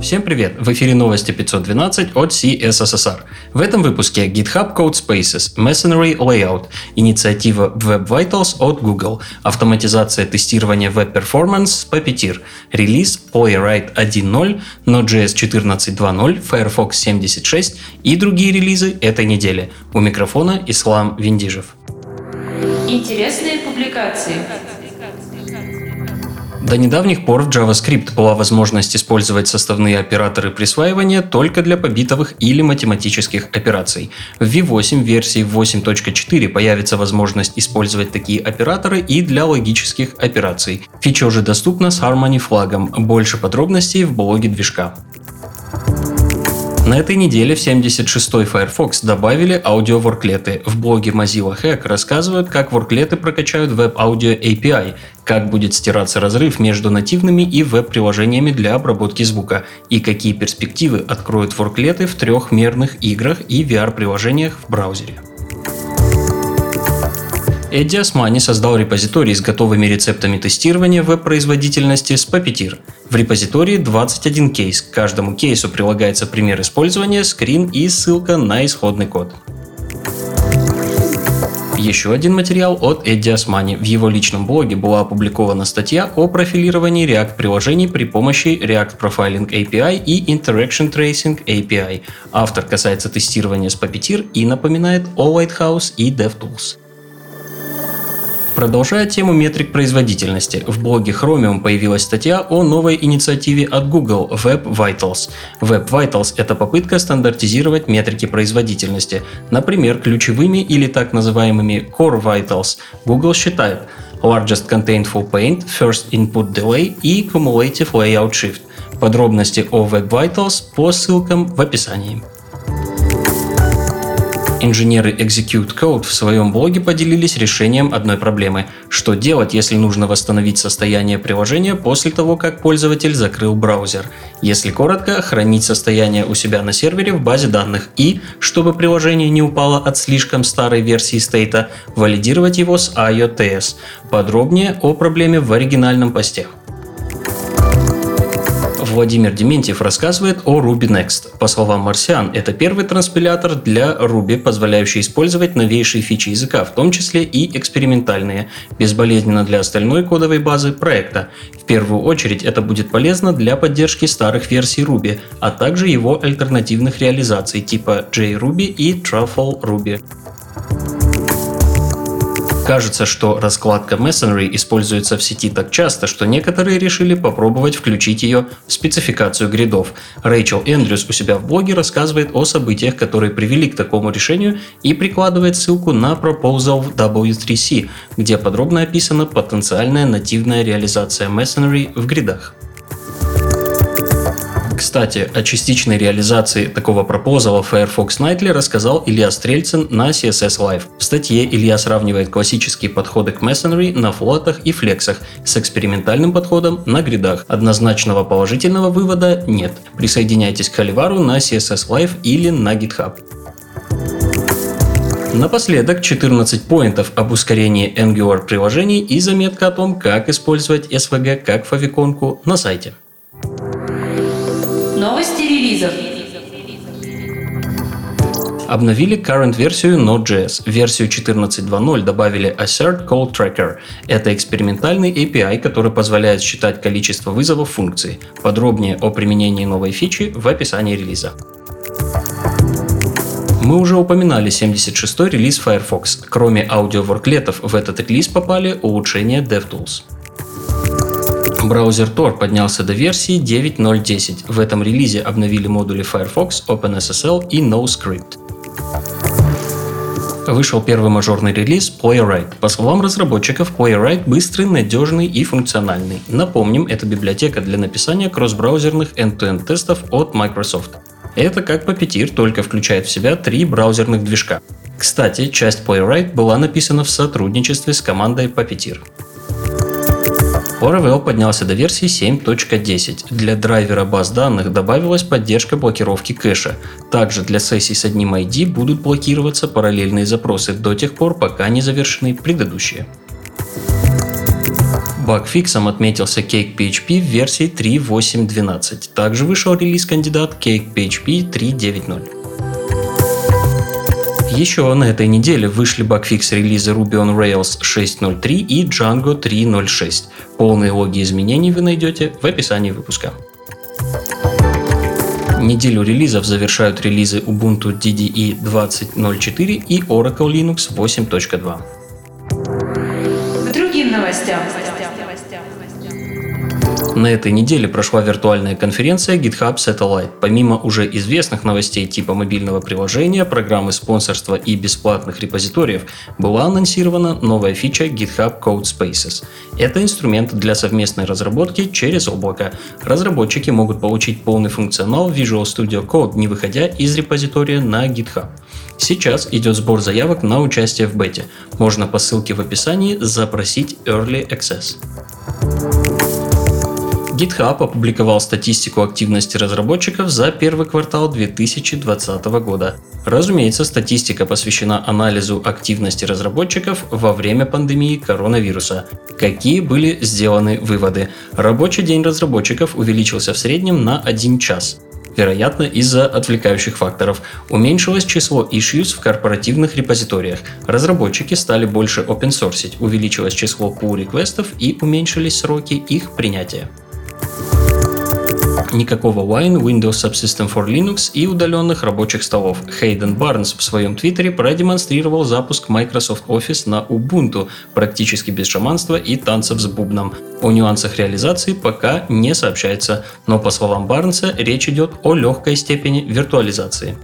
Всем привет! В эфире новости 512 от CSSR. В этом выпуске GitHub Code Spaces, Masonry Layout, инициатива Web Vitals от Google, автоматизация тестирования Web Performance с Puppeteer, релиз Playwright 1.0, Node.js 14.2.0, Firefox 76 и другие релизы этой недели. У микрофона Ислам Виндижев. Интересные публикации. До недавних пор в JavaScript была возможность использовать составные операторы присваивания только для побитовых или математических операций. В V8 версии 8.4 появится возможность использовать такие операторы и для логических операций. Фича уже доступна с Harmony флагом. Больше подробностей в блоге движка. На этой неделе в 76-й Firefox добавили аудиоворклеты. В блоге Mozilla Hack рассказывают, как ворклеты прокачают Audio API, как будет стираться разрыв между нативными и веб-приложениями для обработки звука, и какие перспективы откроют ворклеты в трехмерных играх и VR-приложениях в браузере. Эдди Османи создал репозиторий с готовыми рецептами тестирования веб-производительности с Puppeteer. В репозитории 21 кейс. К каждому кейсу прилагается пример использования, скрин и ссылка на исходный код. Еще один материал от Эдди Османи. В его личном блоге была опубликована статья о профилировании React-приложений при помощи React Profiling API и Interaction Tracing API. Автор касается тестирования с Puppeteer и напоминает о Lighthouse и DevTools. Продолжая тему метрик производительности, в блоге Chromium появилась статья о новой инициативе от Google Web Vitals. Web Vitals – это попытка стандартизировать метрики производительности. Например, ключевыми или так называемыми Core Vitals Google считает Largest Contentful Paint, First Input Delay и Cumulative Layout Shift. Подробности о Web Vitals по ссылкам в описании. Инженеры Execute Code в своем блоге поделились решением одной проблемы. Что делать, если нужно восстановить состояние приложения после того, как пользователь закрыл браузер? Если коротко, хранить состояние у себя на сервере в базе данных и, чтобы приложение не упало от слишком старой версии стейта, валидировать его с IOTS. Подробнее о проблеме в оригинальном посте. Владимир Дементьев рассказывает о Ruby Next. По словам марсиан, это первый транспилятор для Ruby, позволяющий использовать новейшие фичи языка, в том числе и экспериментальные, безболезненно для остальной кодовой базы проекта. В первую очередь это будет полезно для поддержки старых версий Ruby, а также его альтернативных реализаций типа JRuby и Truffle Ruby. Кажется, что раскладка Masonry используется в сети так часто, что некоторые решили попробовать включить ее в спецификацию гридов. Рэйчел Эндрюс у себя в блоге рассказывает о событиях, которые привели к такому решению и прикладывает ссылку на Proposal в W3C, где подробно описана потенциальная нативная реализация Masonry в гридах. Кстати, о частичной реализации такого пропозала Firefox Nightly рассказал Илья Стрельцин на CSS Live. В статье Илья сравнивает классические подходы к Masonry на флотах и флексах с экспериментальным подходом на гридах. Однозначного положительного вывода нет. Присоединяйтесь к Холивару на CSS Live или на GitHub. Напоследок 14 поинтов об ускорении Angular приложений и заметка о том, как использовать SVG как фавиконку на сайте. Новости релизов. Обновили current-версию Node.js. Версию 14.2.0 добавили Assert Call Tracker. Это экспериментальный API, который позволяет считать количество вызовов функции. Подробнее о применении новой фичи в описании релиза. Мы уже упоминали 76-й релиз Firefox. Кроме аудиоворклетов в этот релиз попали улучшения DevTools. Браузер Tor поднялся до версии 9.0.10. В этом релизе обновили модули Firefox, OpenSSL и NoScript. Вышел первый мажорный релиз Playwright. По словам разработчиков, Playwright быстрый, надежный и функциональный. Напомним, это библиотека для написания кросс-браузерных end-to-end тестов от Microsoft. Это как Puppeteer, только включает в себя три браузерных движка. Кстати, часть Playwright была написана в сотрудничестве с командой Puppeteer. Laravel поднялся до версии 7.10. Для драйвера баз данных добавилась поддержка блокировки кэша. Также для сессий с одним ID будут блокироваться параллельные запросы до тех пор, пока не завершены предыдущие. Багфиксом отметился Cake PHP в версии 3.8.12. Также вышел релиз-кандидат Cake PHP 3.9.0. Еще на этой неделе вышли багфикс релизы Ruby on Rails 6.0.3 и Django 3.0.6. Полные логи изменений вы найдете в описании выпуска. Неделю релизов завершают релизы Ubuntu DDE 20.04 и Oracle Linux 8.2. К другим новостям. На этой неделе прошла виртуальная конференция GitHub Satellite. Помимо уже известных новостей типа мобильного приложения, программы спонсорства и бесплатных репозиториев, была анонсирована новая фича GitHub Code Spaces. Это инструмент для совместной разработки через облако. Разработчики могут получить полный функционал Visual Studio Code, не выходя из репозитория на GitHub. Сейчас идет сбор заявок на участие в бете. Можно по ссылке в описании запросить Early Access. GitHub опубликовал статистику активности разработчиков за первый квартал 2020 года. Разумеется, статистика посвящена анализу активности разработчиков во время пандемии коронавируса. Какие были сделаны выводы? Рабочий день разработчиков увеличился в среднем на 1 час вероятно из-за отвлекающих факторов. Уменьшилось число issues в корпоративных репозиториях. Разработчики стали больше open source, увеличилось число pull реквестов и уменьшились сроки их принятия никакого Wine, Windows Subsystem for Linux и удаленных рабочих столов. Хейден Барнс в своем твиттере продемонстрировал запуск Microsoft Office на Ubuntu практически без шаманства и танцев с бубном. О нюансах реализации пока не сообщается, но по словам Барнса речь идет о легкой степени виртуализации.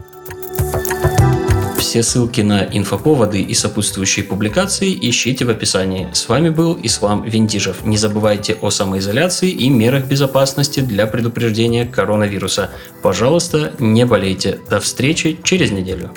Все ссылки на инфоповоды и сопутствующие публикации ищите в описании. С вами был Ислам Виндижев. Не забывайте о самоизоляции и мерах безопасности для предупреждения коронавируса. Пожалуйста, не болейте. До встречи через неделю.